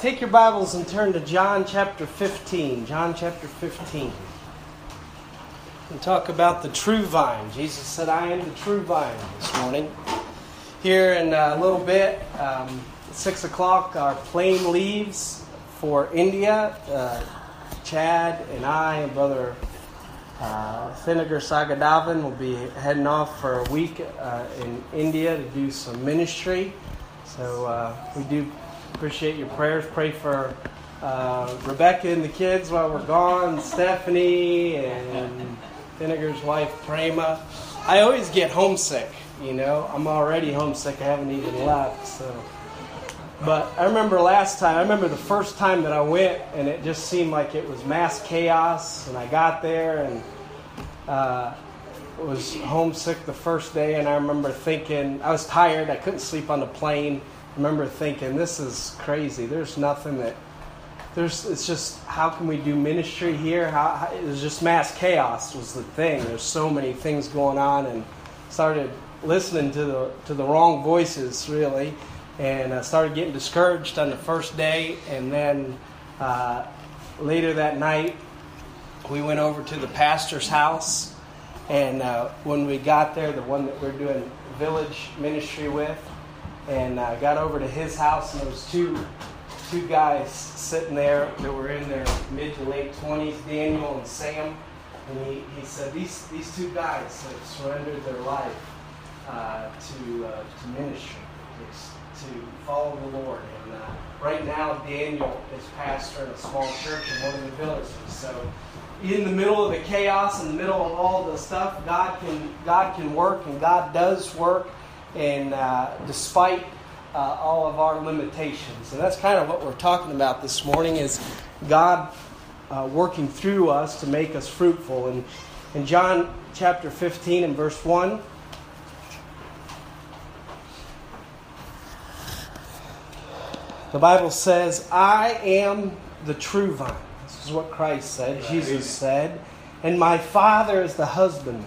Take your Bibles and turn to John chapter 15. John chapter 15. And talk about the true vine. Jesus said, I am the true vine this morning. Here in a little bit, um, 6 o'clock, our plane leaves for India. Uh, Chad and I and Brother uh, Thinagar Sagadavan will be heading off for a week uh, in India to do some ministry. So uh, we do Appreciate your prayers. Pray for uh, Rebecca and the kids while we're gone, Stephanie and Thinagar's wife, Prema. I always get homesick, you know. I'm already homesick. I haven't even left, so. But I remember last time, I remember the first time that I went, and it just seemed like it was mass chaos. And I got there and uh, was homesick the first day, and I remember thinking, I was tired, I couldn't sleep on the plane remember thinking, this is crazy. There's nothing that there's. It's just how can we do ministry here? How, how it was just mass chaos was the thing. There's so many things going on, and started listening to the to the wrong voices really, and I started getting discouraged on the first day, and then uh, later that night we went over to the pastor's house, and uh, when we got there, the one that we're doing village ministry with and uh, got over to his house, and there was two two guys sitting there that were in their mid to late twenties, Daniel and Sam. And he, he said these these two guys have surrendered their life uh, to uh, to ministry, to follow the Lord. And uh, right now, Daniel is pastor in a small church in one of the villages. So. In the middle of the chaos, in the middle of all the stuff, God can God can work, and God does work and uh, despite uh, all of our limitations. And that's kind of what we're talking about this morning is God uh, working through us to make us fruitful. And in John chapter 15 and verse 1, the Bible says, I am the true vine. This is what Christ said, Jesus said, and my Father is the husbandman.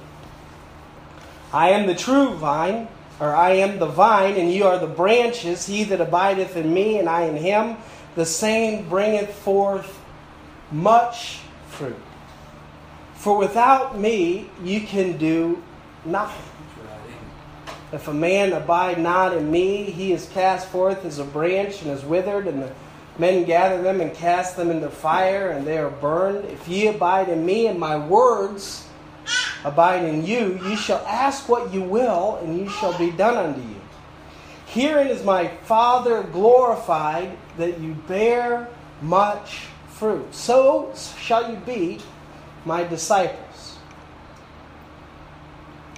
I am the true vine, or I am the vine, and ye are the branches. He that abideth in me, and I in him, the same bringeth forth much fruit. For without me, you can do nothing. If a man abide not in me, he is cast forth as a branch and is withered, and the men gather them and cast them into fire, and they are burned. If ye abide in me, and my words abide in you, you shall ask what you will, and you shall be done unto you. Herein is my Father glorified, that you bear much fruit. So shall you be my disciples.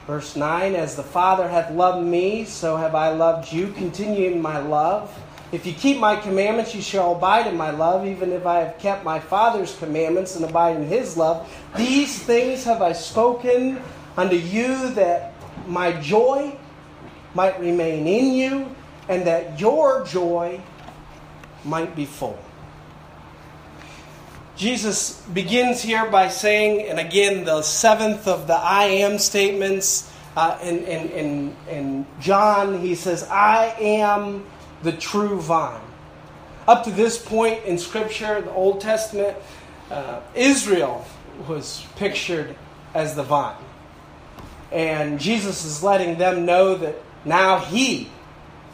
Verse 9 As the Father hath loved me, so have I loved you. Continue in my love. If you keep my commandments, you shall abide in my love, even if I have kept my Father's commandments and abide in his love. These things have I spoken unto you, that my joy might remain in you, and that your joy might be full. Jesus begins here by saying, and again, the seventh of the I am statements. Uh, in, in, in, in John, he says, I am the true vine. Up to this point in Scripture, the Old Testament, uh, Israel was pictured as the vine. And Jesus is letting them know that now He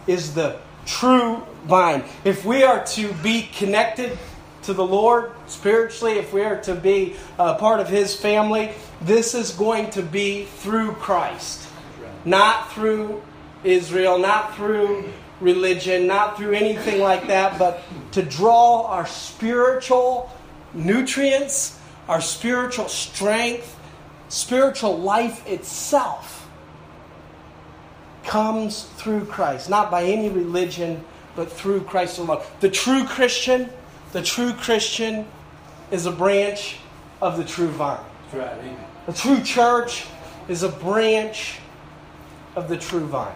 is the true vine. If we are to be connected to the Lord spiritually, if we are to be a part of His family, this is going to be through Christ, not through Israel, not through religion, not through anything like that, but to draw our spiritual nutrients, our spiritual strength, spiritual life itself comes through Christ, not by any religion, but through Christ alone. The true Christian the true Christian is a branch of the true vine. Right. Amen. The true church is a branch of the true vine.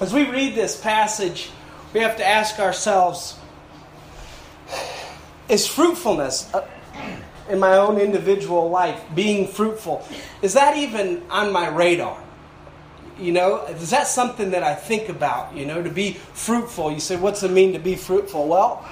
As we read this passage, we have to ask ourselves is fruitfulness uh, in my own individual life, being fruitful, is that even on my radar? You know, is that something that I think about? You know, to be fruitful. You say, what's it mean to be fruitful? Well,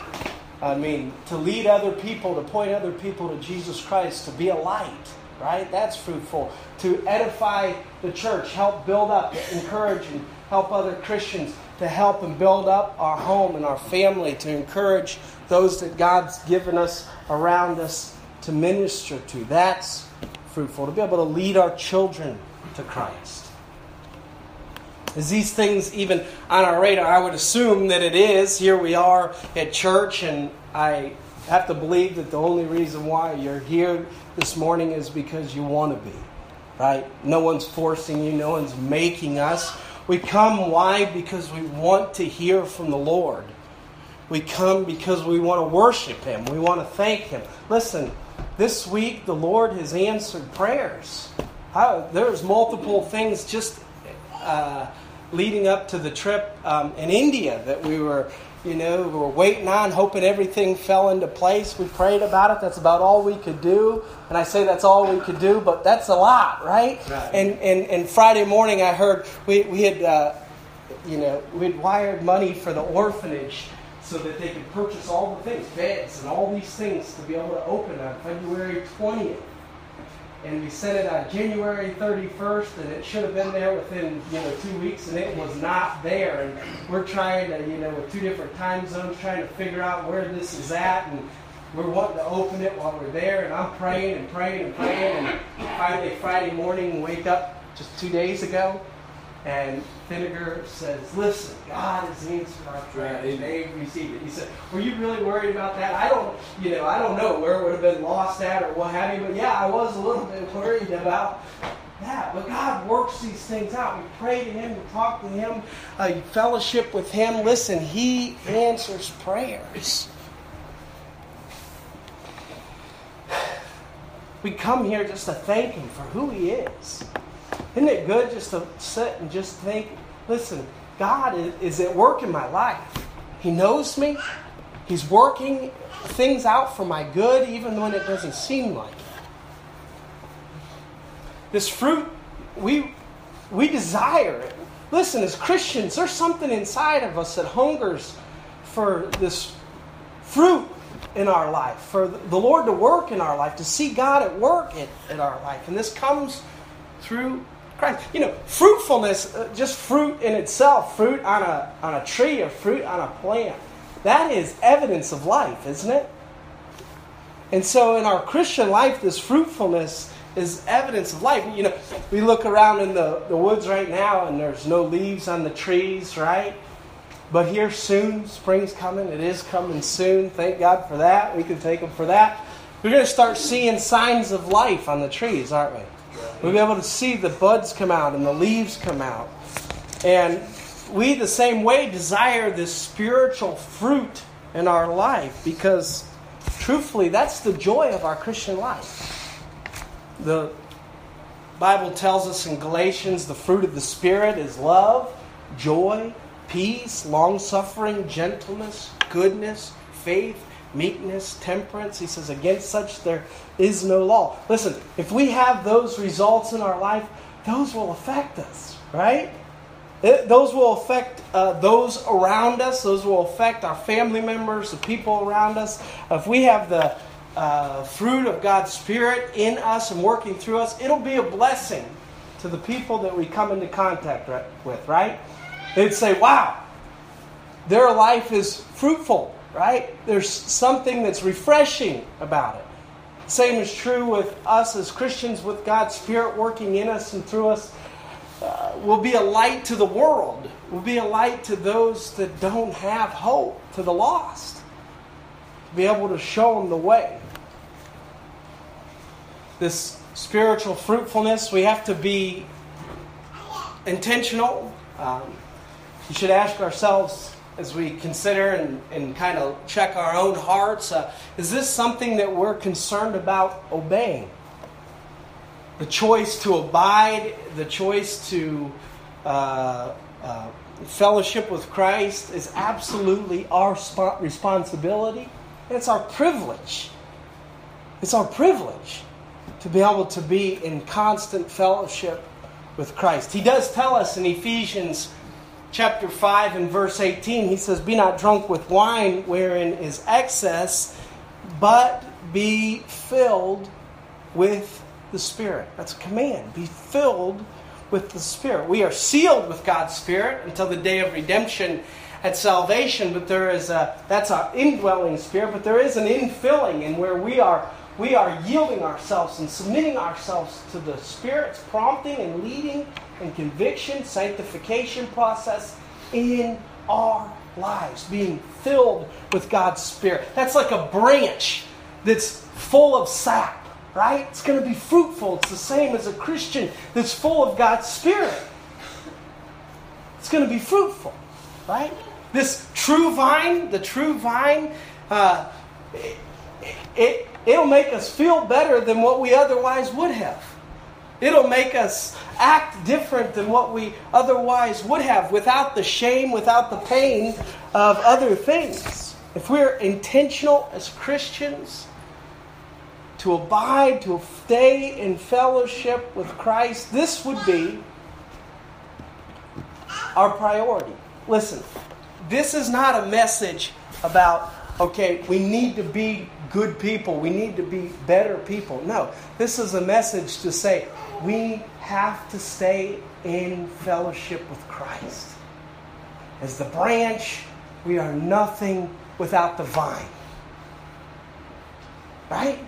I mean, to lead other people, to point other people to Jesus Christ, to be a light, right? That's fruitful. To edify the church, help build up, encourage, and help other Christians, to help and build up our home and our family, to encourage those that God's given us around us to minister to. That's fruitful. To be able to lead our children to Christ. Is these things even on our radar? I would assume that it is. Here we are at church, and I have to believe that the only reason why you're here this morning is because you want to be, right? No one's forcing you, no one's making us. We come, why? Because we want to hear from the Lord. We come because we want to worship Him, we want to thank Him. Listen, this week the Lord has answered prayers. there's multiple things just. Uh, leading up to the trip um, in India that we were, you know, we were waiting on, hoping everything fell into place. We prayed about it. That's about all we could do. And I say that's all we could do, but that's a lot, right? right. And, and and Friday morning, I heard we we had, uh, you know, we had wired money for the orphanage so that they could purchase all the things, beds and all these things to be able to open on February 20th and we sent it on January 31st, and it should have been there within you know two weeks, and it was not there. And we're trying to you know with two different time zones trying to figure out where this is at, and we're wanting to open it while we're there. And I'm praying and praying and praying, and finally Friday morning wake up just two days ago, and Thinagar says, Listen, God is answering our prayer. And they received it. He said, Were you really worried about that? I don't, you know, I don't know where it would have been lost at or what have you, but yeah, I was a little bit worried about that. But God works these things out. We pray to Him, we talk to Him, uh, fellowship with Him. Listen, He answers prayers. We come here just to thank Him for who He is. Isn't it good just to sit and just think, listen, God is, at work in my life. He knows me. He's working things out for my good, even when it doesn't seem like it. This fruit, we, we desire it. Listen, as Christians, there's something inside of us that hungers for this fruit in our life, for the Lord to work in our life, to see God at work in, in our life. And this comes through Christ. You know, fruitfulness, uh, just fruit in itself, fruit on a, on a tree or fruit on a plant, that is evidence of life, isn't it? And so in our Christian life, this fruitfulness is evidence of life. You know, we look around in the, the woods right now and there's no leaves on the trees, right? But here soon, spring's coming. It is coming soon. Thank God for that. We can take them for that. We're going to start seeing signs of life on the trees, aren't we? We'll be able to see the buds come out and the leaves come out. And we, the same way, desire this spiritual fruit in our life because, truthfully, that's the joy of our Christian life. The Bible tells us in Galatians the fruit of the Spirit is love, joy, peace, long suffering, gentleness, goodness, faith, meekness, temperance. He says, Against such there is no law. Listen, if we have those results in our life, those will affect us, right? It, those will affect uh, those around us. Those will affect our family members, the people around us. If we have the uh, fruit of God's Spirit in us and working through us, it'll be a blessing to the people that we come into contact with, right? They'd say, wow, their life is fruitful right? There's something that's refreshing about it. Same is true with us as Christians, with God's Spirit working in us and through us. Uh, we'll be a light to the world. We'll be a light to those that don't have hope, to the lost. Be able to show them the way. This spiritual fruitfulness, we have to be intentional. Um, you should ask ourselves as we consider and, and kind of check our own hearts, uh, is this something that we're concerned about obeying? The choice to abide, the choice to uh, uh, fellowship with Christ is absolutely our sp- responsibility. It's our privilege. It's our privilege to be able to be in constant fellowship with Christ. He does tell us in Ephesians chapter 5 and verse 18, he says, Be not drunk with wine wherein is excess, but be filled with the Spirit. That's a command. Be filled with the Spirit. We are sealed with God's Spirit until the day of redemption at salvation, but there is a that's our indwelling spirit, but there is an infilling in where we are we are yielding ourselves and submitting ourselves to the Spirit's prompting and leading and conviction, sanctification process in our lives, being filled with God's Spirit. That's like a branch that's full of sap, right? It's going to be fruitful. It's the same as a Christian that's full of God's Spirit. It's going to be fruitful, right? This true vine, the true vine, uh, it, it, it'll make us feel better than what we otherwise would have. It'll make us act different than what we otherwise would have without the shame, without the pain of other things. If we're intentional as Christians to abide, to stay in fellowship with Christ, this would be our priority. Listen, this is not a message about, okay, we need to be good people, we need to be better people. No, this is a message to say we have to stay in fellowship with Christ. As the branch, we are nothing without the vine. Right?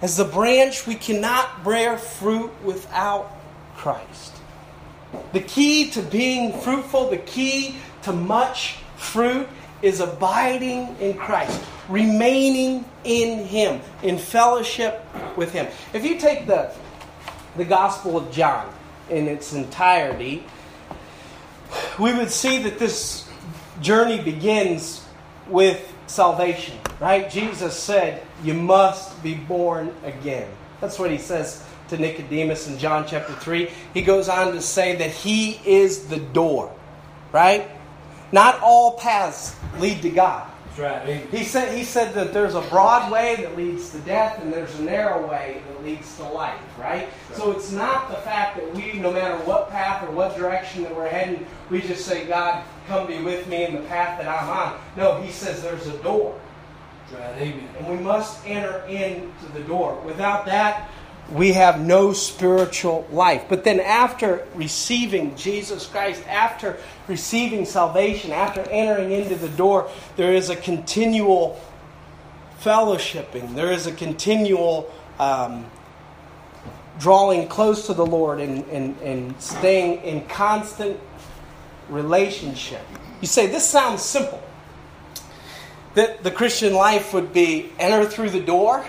As the branch, we cannot bear fruit without Christ. The key to being fruitful, the key to much fruit is abiding in Christ, remaining in Him, in fellowship with Him. If you take the, the Gospel of John in its entirety, we would see that this journey begins with salvation, right? Jesus said, You must be born again. That's what He says to Nicodemus in John chapter 3. He goes on to say that He is the door, right? Not all paths lead to God. Right. He said, he said that there's a broad way that leads to death and there's a narrow way that leads to life, right? So it's not the fact that we, no matter what path or what direction that we're heading, we just say, God, come be with me in the path that I'm on. No, he says there's a door. Right. Amen. And we must enter into the door. Without that, we have no spiritual life. But then, after receiving Jesus Christ, after receiving salvation, after entering into the door, there is a continual fellowshipping. There is a continual um, drawing close to the Lord and, and, and staying in constant relationship. You say, this sounds simple. That the Christian life would be enter through the door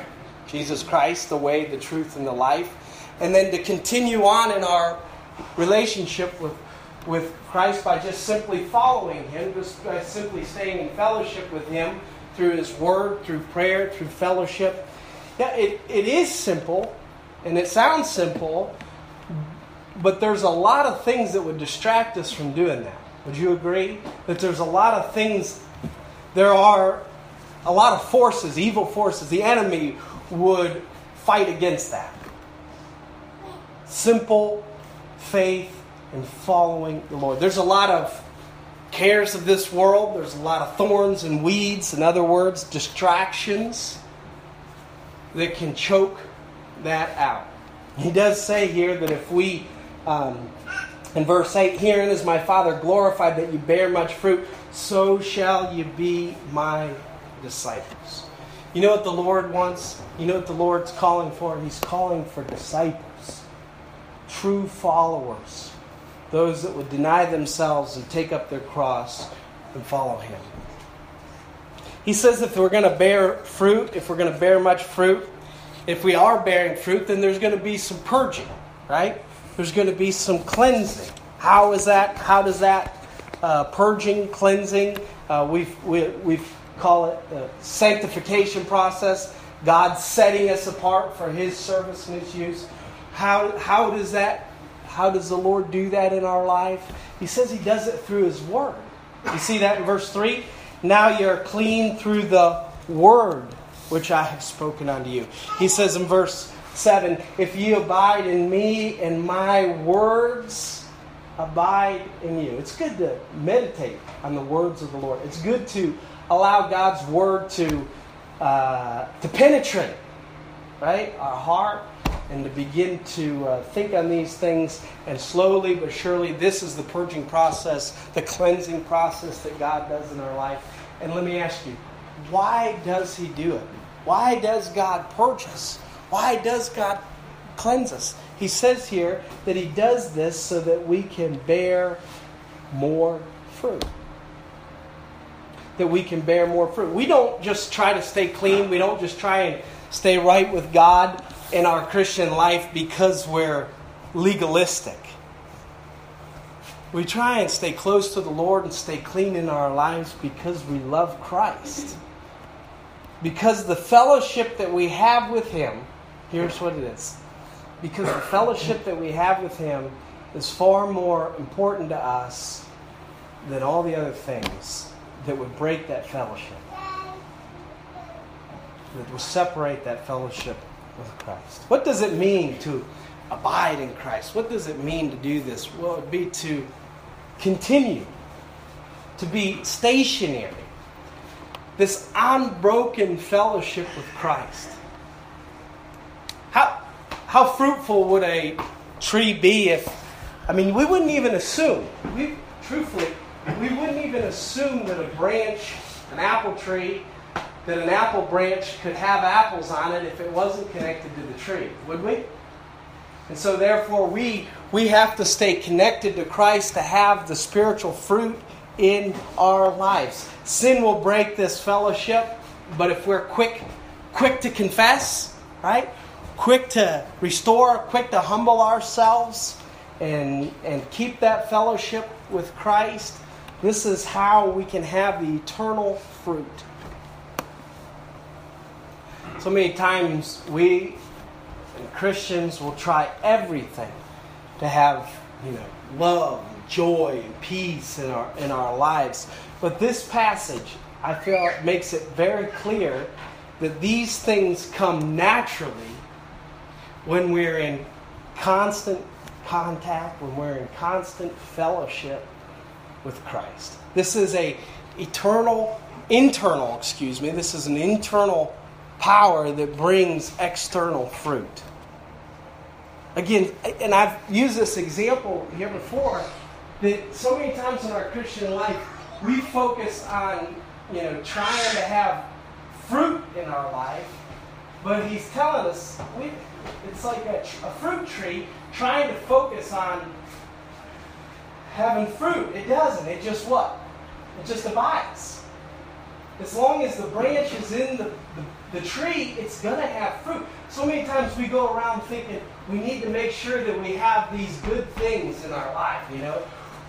Jesus Christ, the way, the truth, and the life. And then to continue on in our relationship with, with Christ by just simply following Him, just by simply staying in fellowship with Him through His Word, through prayer, through fellowship. Yeah, it, it is simple, and it sounds simple, but there's a lot of things that would distract us from doing that. Would you agree? That there's a lot of things, there are a lot of forces, evil forces. The enemy would fight against that. Simple faith and following the Lord. There's a lot of cares of this world, there's a lot of thorns and weeds, in other words, distractions that can choke that out. He does say here that if we, um, in verse 8, herein is my Father glorified that you bear much fruit, so shall you be my disciples. You know what the Lord wants? You know what the Lord's calling for? He's calling for disciples, true followers, those that would deny themselves and take up their cross and follow Him. He says if we're going to bear fruit, if we're going to bear much fruit, if we are bearing fruit, then there's going to be some purging, right? There's going to be some cleansing. How is that? How does that uh, purging, cleansing. Uh, we've, we, we've call it the sanctification process. God setting us apart for His service and His use. How, how does that? How does the Lord do that in our life? He says He does it through His Word. You see that in verse three. Now you're clean through the Word which I have spoken unto you. He says in verse 7 If ye abide in me and my words abide in you. It's good to meditate on the words of the Lord. It's good to allow God's word to, uh, to penetrate, right, our heart and to begin to uh, think on these things. And slowly but surely, this is the purging process, the cleansing process that God does in our life. And let me ask you, why does He do it? Why does God purge us? Why does God cleanse us? He says here that He does this so that we can bear more fruit. That we can bear more fruit. We don't just try to stay clean, we don't just try and stay right with God in our Christian life because we're legalistic. We try and stay close to the Lord and stay clean in our lives because we love Christ. Because the fellowship that we have with Him, here's what it is. Because the fellowship that we have with Him is far more important to us than all the other things that would break that fellowship, that would separate that fellowship with Christ. What does it mean to abide in Christ? What does it mean to do this? Well, it would be to continue, to be stationary this unbroken fellowship with Christ. How, how fruitful would a tree be if, I mean, we wouldn't even assume, we, truthfully, we wouldn't even assume that a branch, an apple tree, that an apple branch could have apples on it if it wasn't connected to the tree, would we? And so, therefore, we, we have to stay connected to Christ to have the spiritual fruit in our lives. Sin will break this fellowship, but if we're quick, quick to confess, right? Quick to restore, quick to humble ourselves and, and keep that fellowship with Christ, this is how we can have the eternal fruit. So many times we Christians will try everything to have, you know, love joy and peace in our, in our lives. But this passage, I feel, makes it very clear that these things come naturally when we're in constant contact, when we're in constant fellowship with Christ. This is a eternal, internal, excuse me, this is an internal power that brings external fruit. Again, and I've used this example here before that so many times in our Christian life, we focus on, you know, trying to have fruit in our life, but he's telling us we, it's like a, a fruit tree trying to focus on having fruit. It doesn't. It just what? It just abides. As long as the branch is in the, the, the tree, it's going to have fruit. So many times we go around thinking we need to make sure that we have these good things in our life, you know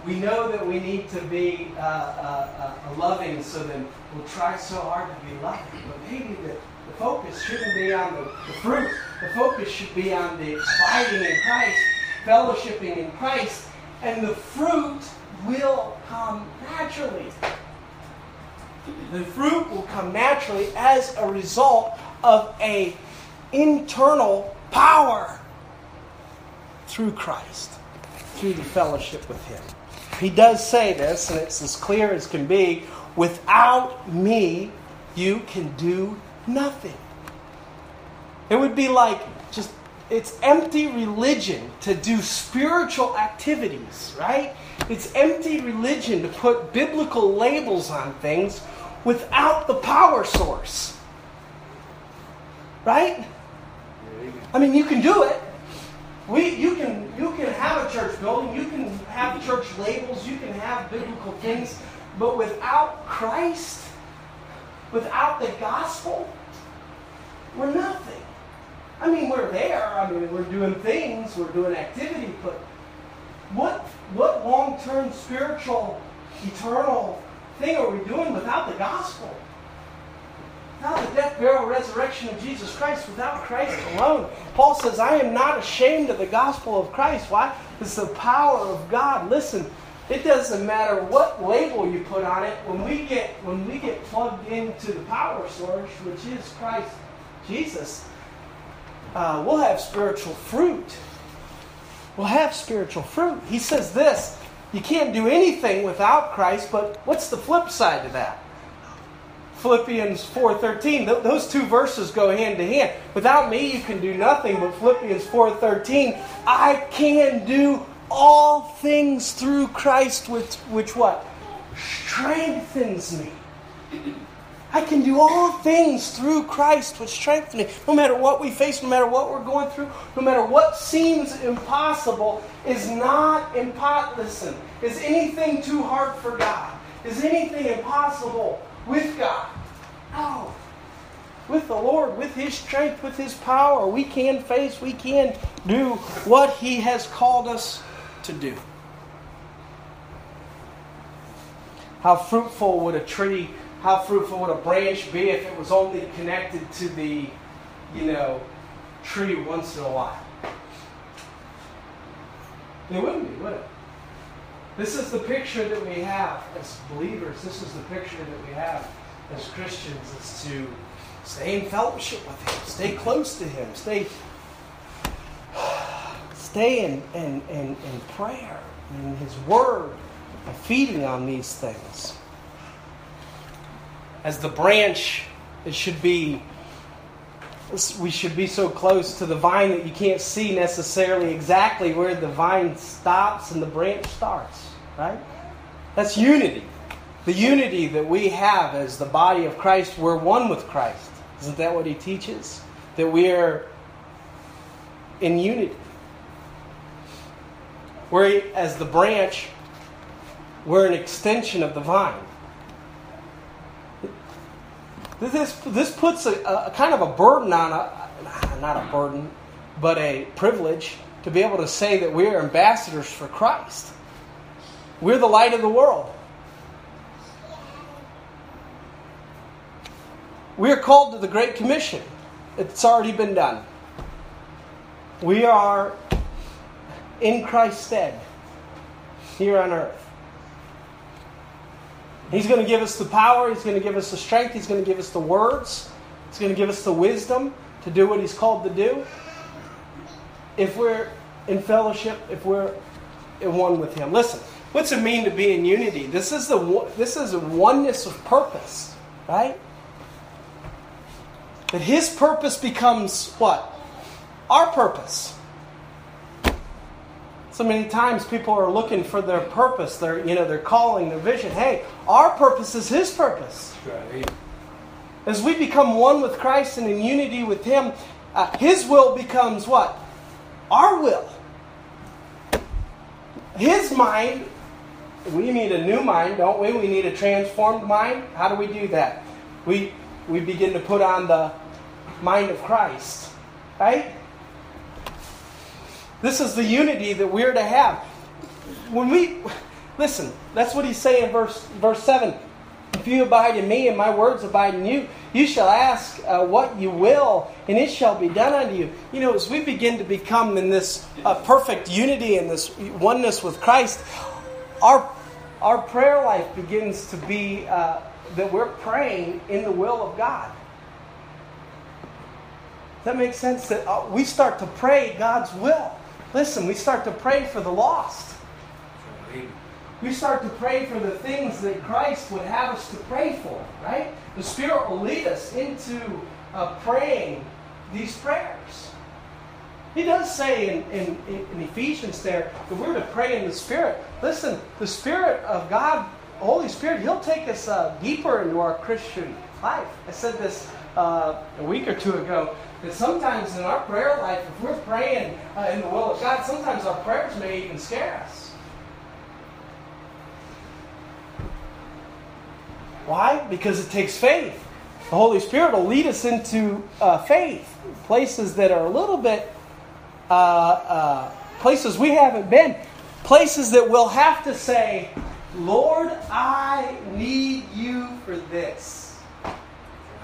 we know that we need to be uh, uh, uh, loving, so then we'll try so hard to be loving. But maybe the, the focus shouldn't be on the, the fruit. The focus should be on the abiding in Christ, fellowshipping in Christ, and the fruit will come naturally. The fruit will come naturally as a result of a internal power through Christ, through the fellowship with Him. He does say this, and it's as clear as can be without me, you can do nothing. It would be like just, it's empty religion to do spiritual activities, right? It's empty religion to put biblical labels on things without the power source. Right? I mean, you can do it. We, you can you can have a church building, you can have church labels, you can have biblical things, but without Christ, without the gospel, we're nothing. I mean, we're there. I mean, we're doing things, we're doing activity, but what what long-term spiritual eternal thing are we doing without the gospel? Without the death, burial, resurrection of Jesus Christ, without Christ alone. Paul says, I am not ashamed of the gospel of Christ. Why? It's the power of God. Listen, it doesn't matter what label you put on it. When we get when we get plugged into the power source, which is Christ Jesus, uh, we'll have spiritual fruit. We'll have spiritual fruit. He says this: you can't do anything without Christ. But what's the flip side to that? Philippians 4:13. Those two verses go hand to hand. Without me you can do nothing, but Philippians 4:13, I can do all things through Christ, which, which what? Strengthens me. I can do all things through Christ, which strengthens me. No matter what we face, no matter what we're going through, no matter what seems impossible, is not impossible. Listen, is anything too hard for God? Is anything impossible with God? No with the Lord, with His strength, with His power, we can face, we can do what He has called us to do. How fruitful would a tree, how fruitful would a branch be if it was only connected to the, you know, tree once in a while? It wouldn't be, would it? This is the picture that we have as believers. This is the picture that we have as Christians is to stay in fellowship with Him, stay close to Him, stay stay in, in, in, in prayer, in His Word, and feeding on these things. As the branch, it should be, we should be so close to the vine that you can't see necessarily exactly where the vine stops and the branch starts, right? That's unity. The unity that we have as the body of Christ, we're one with Christ. Isn't that what he teaches? That we are in unity. We're, as the branch, we're an extension of the vine. This, this puts a, a kind of a burden on a, not a burden, but a privilege to be able to say that we are ambassadors for Christ. We're the light of the world. We are called to the Great Commission. It's already been done. We are in Christ's stead here on earth. He's going to give us the power, He's going to give us the strength, He's going to give us the words, He's going to give us the wisdom to do what He's called to do. If we're in fellowship, if we're in one with Him. Listen, what's it mean to be in unity? This is the this is a oneness of purpose, right? That His purpose becomes what? Our purpose. So many times people are looking for their purpose, their you know, their calling, their vision. Hey, our purpose is his purpose. Right. As we become one with Christ and in unity with him, uh, his will becomes what? Our will. His mind, we need a new mind, don't we? We need a transformed mind. How do we do that? We we begin to put on the mind of Christ. Right? This is the unity that we're to have. When we listen, that's what he's saying in verse verse 7. If you abide in me and my words abide in you, you shall ask uh, what you will, and it shall be done unto you. You know, as we begin to become in this uh, perfect unity and this oneness with Christ, our our prayer life begins to be uh, that we're praying in the will of God. That makes sense. That uh, we start to pray God's will. Listen, we start to pray for the lost. We start to pray for the things that Christ would have us to pray for, right? The Spirit will lead us into uh, praying these prayers. He does say in, in, in, Ephesians there that we're to pray in the Spirit. Listen, the Spirit of God, Holy Spirit, He'll take us uh, deeper into our Christian life. I said this uh, a week or two ago that sometimes in our prayer life, if we're praying uh, in the will of God, sometimes our prayers may even scare us. Why? Because it takes faith. The Holy Spirit will lead us into uh, faith, places that are a little bit, uh, uh places we haven't been, places that we'll have to say, Lord, I need you for this.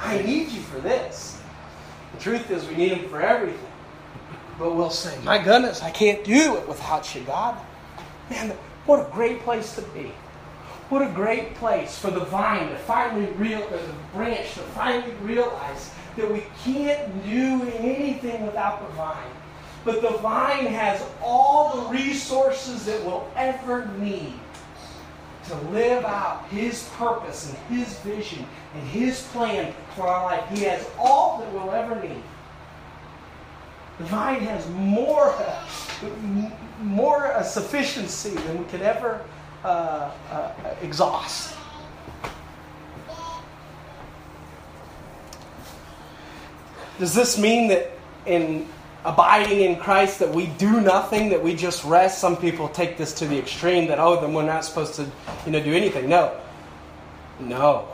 I need you for this. The truth is, we need Him for everything. But we'll say, My goodness, I can't do it without you, God. Man, what a great place to be. What a great place for the vine to finally real, or the branch to finally realize that we can't do anything without the vine. But the vine has all the resources that we'll ever need to live out His purpose and His vision and His plan for our life. He has all that we'll ever need. The vine has more, more a sufficiency than we could ever uh, uh, exhaust. Does this mean that in abiding in Christ that we do nothing, that we just rest? Some people take this to the extreme that, oh, then we're not supposed to you know, do anything. No. No.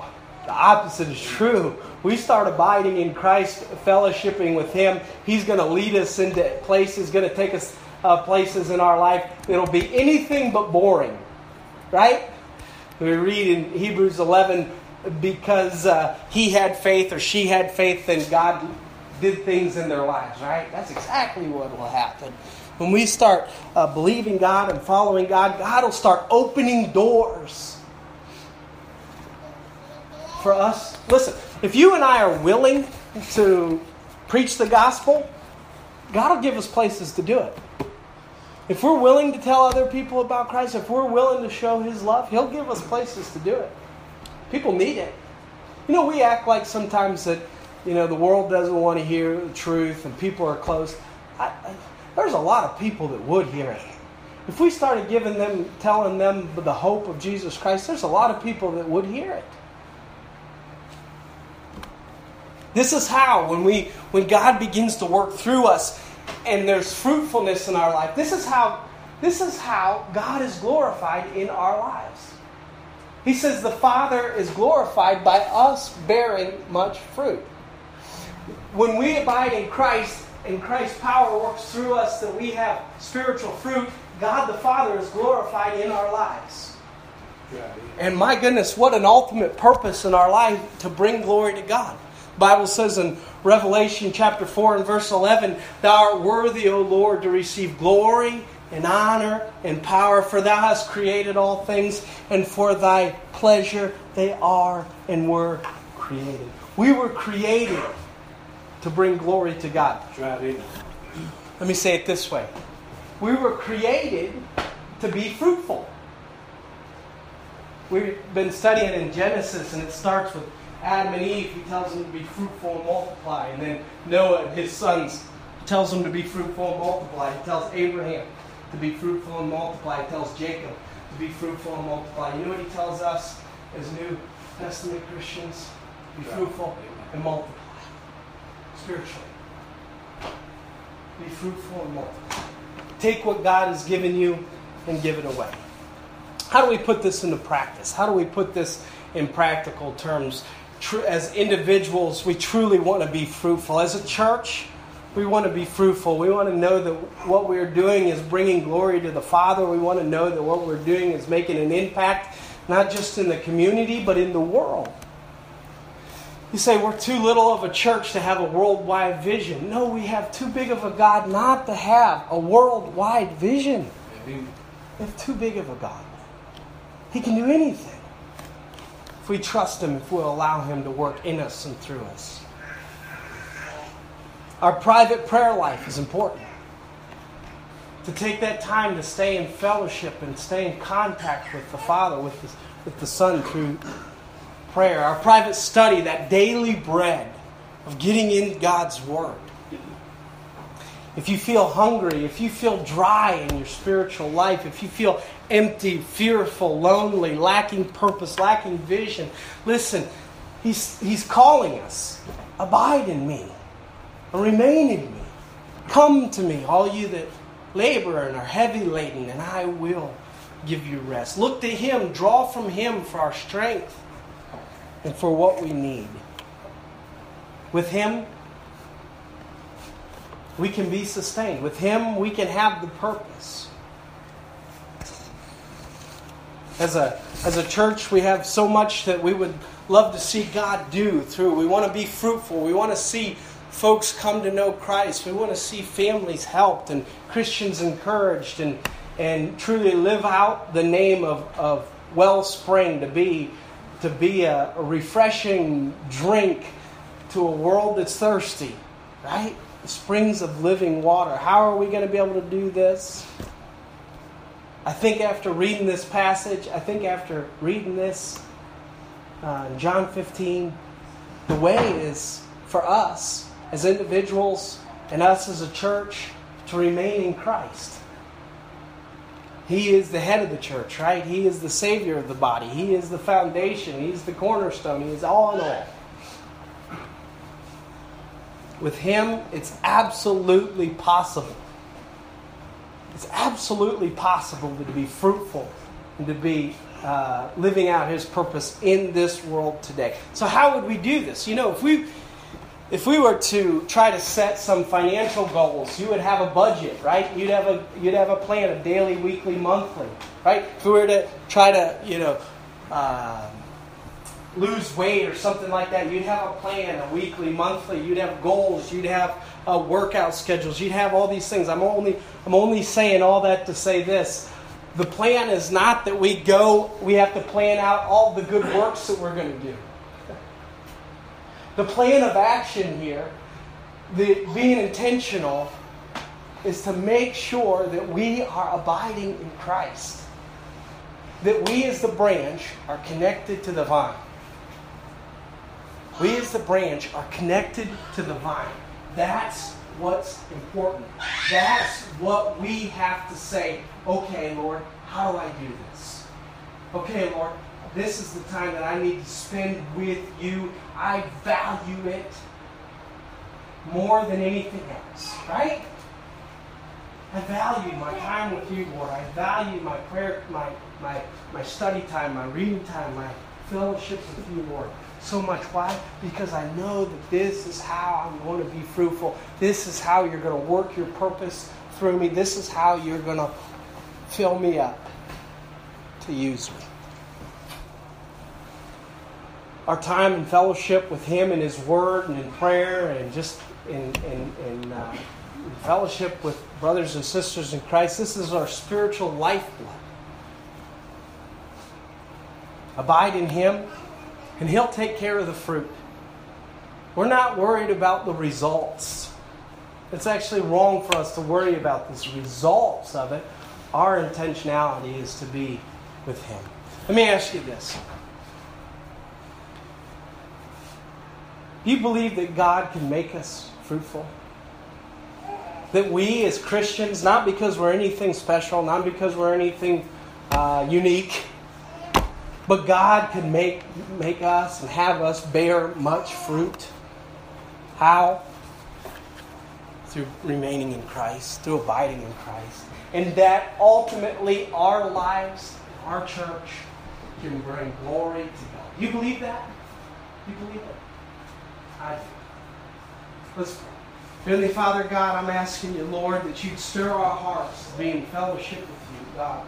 The opposite is true. We start abiding in Christ, fellowshipping with Him. He's going to lead us into places, going to take us uh, places in our life that'll be anything but boring. Right? We read in Hebrews 11 because uh, he had faith or she had faith, then God did things in their lives, right? That's exactly what will happen. When we start uh, believing God and following God, God will start opening doors for us. Listen, if you and I are willing to preach the gospel, God will give us places to do it. If we're willing to tell other people about Christ, if we're willing to show His love, He'll give us places to do it. People need it. You know, we act like sometimes that you know, the world doesn't want to hear the truth and people are closed. I, I, there's a lot of people that would hear it. If we started giving them, telling them the hope of Jesus Christ, there's a lot of people that would hear it. This is how, when we when God begins to work through us and there's fruitfulness in our life, this is how this is how God is glorified in our lives. He says the Father is glorified by us bearing much fruit when we abide in Christ and Christ's power works through us that we have spiritual fruit, God the Father is glorified in our lives. And my goodness, what an ultimate purpose in our life to bring glory to God. The Bible says in Revelation chapter 4 and verse 11, Thou art worthy, O Lord, to receive glory and honor and power, for thou hast created all things, and for thy pleasure they are and were created. We were created to bring glory to God. Let me say it this way We were created to be fruitful. We've been studying in Genesis, and it starts with Adam and Eve. He tells them to be fruitful and multiply. And then Noah and his sons tells them to be fruitful and multiply. He tells Abraham to be fruitful and multiply. He tells Jacob to be fruitful and multiply. You know what he tells us as New Testament Christians? Be fruitful and multiply spiritually. Be fruitful and multiply. Take what God has given you and give it away. How do we put this into practice? How do we put this in practical terms? As individuals, we truly want to be fruitful. As a church, we want to be fruitful. We want to know that what we're doing is bringing glory to the Father. We want to know that what we're doing is making an impact, not just in the community, but in the world. You say we're too little of a church to have a worldwide vision. No, we have too big of a God not to have a worldwide vision. We have too big of a God. He can do anything if we trust Him, if we'll allow Him to work in us and through us. Our private prayer life is important. To take that time to stay in fellowship and stay in contact with the Father, with the, with the Son through prayer, our private study, that daily bread of getting in God's Word. If you feel hungry, if you feel dry in your spiritual life, if you feel empty, fearful, lonely, lacking purpose, lacking vision, listen, He's, he's calling us. Abide in me, remain in me. Come to me, all you that labor and are heavy laden, and I will give you rest. Look to Him, draw from Him for our strength and for what we need. With Him, we can be sustained. With Him, we can have the purpose. As a, as a church, we have so much that we would love to see God do through. We want to be fruitful. We want to see folks come to know Christ. We want to see families helped and Christians encouraged and, and truly live out the name of, of Wellspring to be, to be a, a refreshing drink to a world that's thirsty, right? springs of living water. How are we going to be able to do this? I think after reading this passage, I think after reading this, uh, John 15, the way is for us as individuals and us as a church to remain in Christ. He is the head of the church, right? He is the Savior of the body. He is the foundation. He's the cornerstone. He is all in all. With Him, it's absolutely possible. It's absolutely possible to be fruitful and to be uh, living out His purpose in this world today. So, how would we do this? You know, if we if we were to try to set some financial goals, you would have a budget, right? You'd have a you'd have a plan of daily, weekly, monthly, right? If we were to try to, you know. Uh, lose weight or something like that, you'd have a plan, a weekly, monthly. You'd have goals. You'd have uh, workout schedules. You'd have all these things. I'm only I'm only saying all that to say this. The plan is not that we go. We have to plan out all the good works that we're going to do. The plan of action here, the being intentional, is to make sure that we are abiding in Christ. That we, as the branch, are connected to the vine. We as the branch are connected to the vine. That's what's important. That's what we have to say, okay, Lord, how do I do this? Okay, Lord, this is the time that I need to spend with you. I value it more than anything else, right? I value my time with you, Lord. I value my prayer, my, my, my study time, my reading time, my fellowship with you, Lord so much. Why? Because I know that this is how I'm going to be fruitful. This is how you're going to work your purpose through me. This is how you're going to fill me up to use me. Our time in fellowship with Him and His Word and in prayer and just in, in, in, uh, in fellowship with brothers and sisters in Christ, this is our spiritual lifeblood. Abide in Him and He'll take care of the fruit. We're not worried about the results. It's actually wrong for us to worry about the results of it. Our intentionality is to be with Him. Let me ask you this. Do you believe that God can make us fruitful? That we as Christians, not because we're anything special, not because we're anything uh, unique, but God can make, make us and have us bear much fruit. How? Through remaining in Christ, through abiding in Christ. And that ultimately our lives, our church, can bring glory to God. You believe that? You believe it? I. Let's. Heavenly Father God, I'm asking you, Lord, that you'd stir our hearts to be in fellowship with you, God.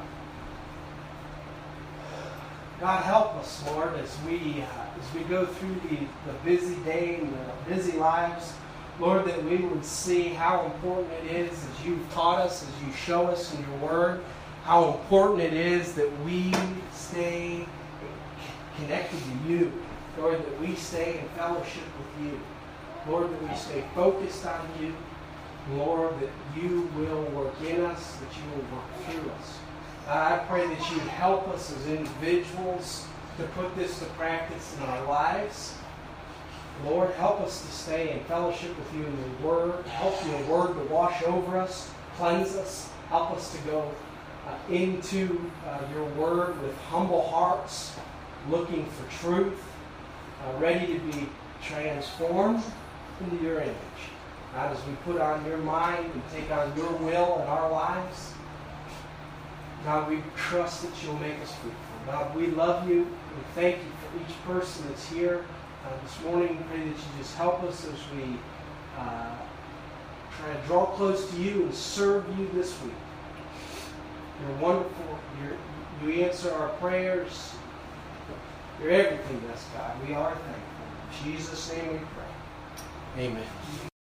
God, help us, Lord, as we uh, as we go through the, the busy day and the busy lives. Lord, that we would see how important it is as you've taught us, as you show us in your word, how important it is that we stay connected to you. Lord, that we stay in fellowship with you. Lord, that we stay focused on you. Lord, that you will work in us, that you will work through us. I pray that you help us as individuals to put this to practice in our lives. Lord, help us to stay in fellowship with you in your word. Help your word to wash over us, cleanse us. Help us to go uh, into uh, your word with humble hearts, looking for truth, uh, ready to be transformed into your image. God, as we put on your mind and take on your will in our lives, God, we trust that you'll make us fruitful. God, we love you. We thank you for each person that's here uh, this morning. We pray that you just help us as we uh, try to draw close to you and serve you this week. You're wonderful. You're, You answer our prayers. You're everything to God. We are thankful. In Jesus' name we pray. Amen.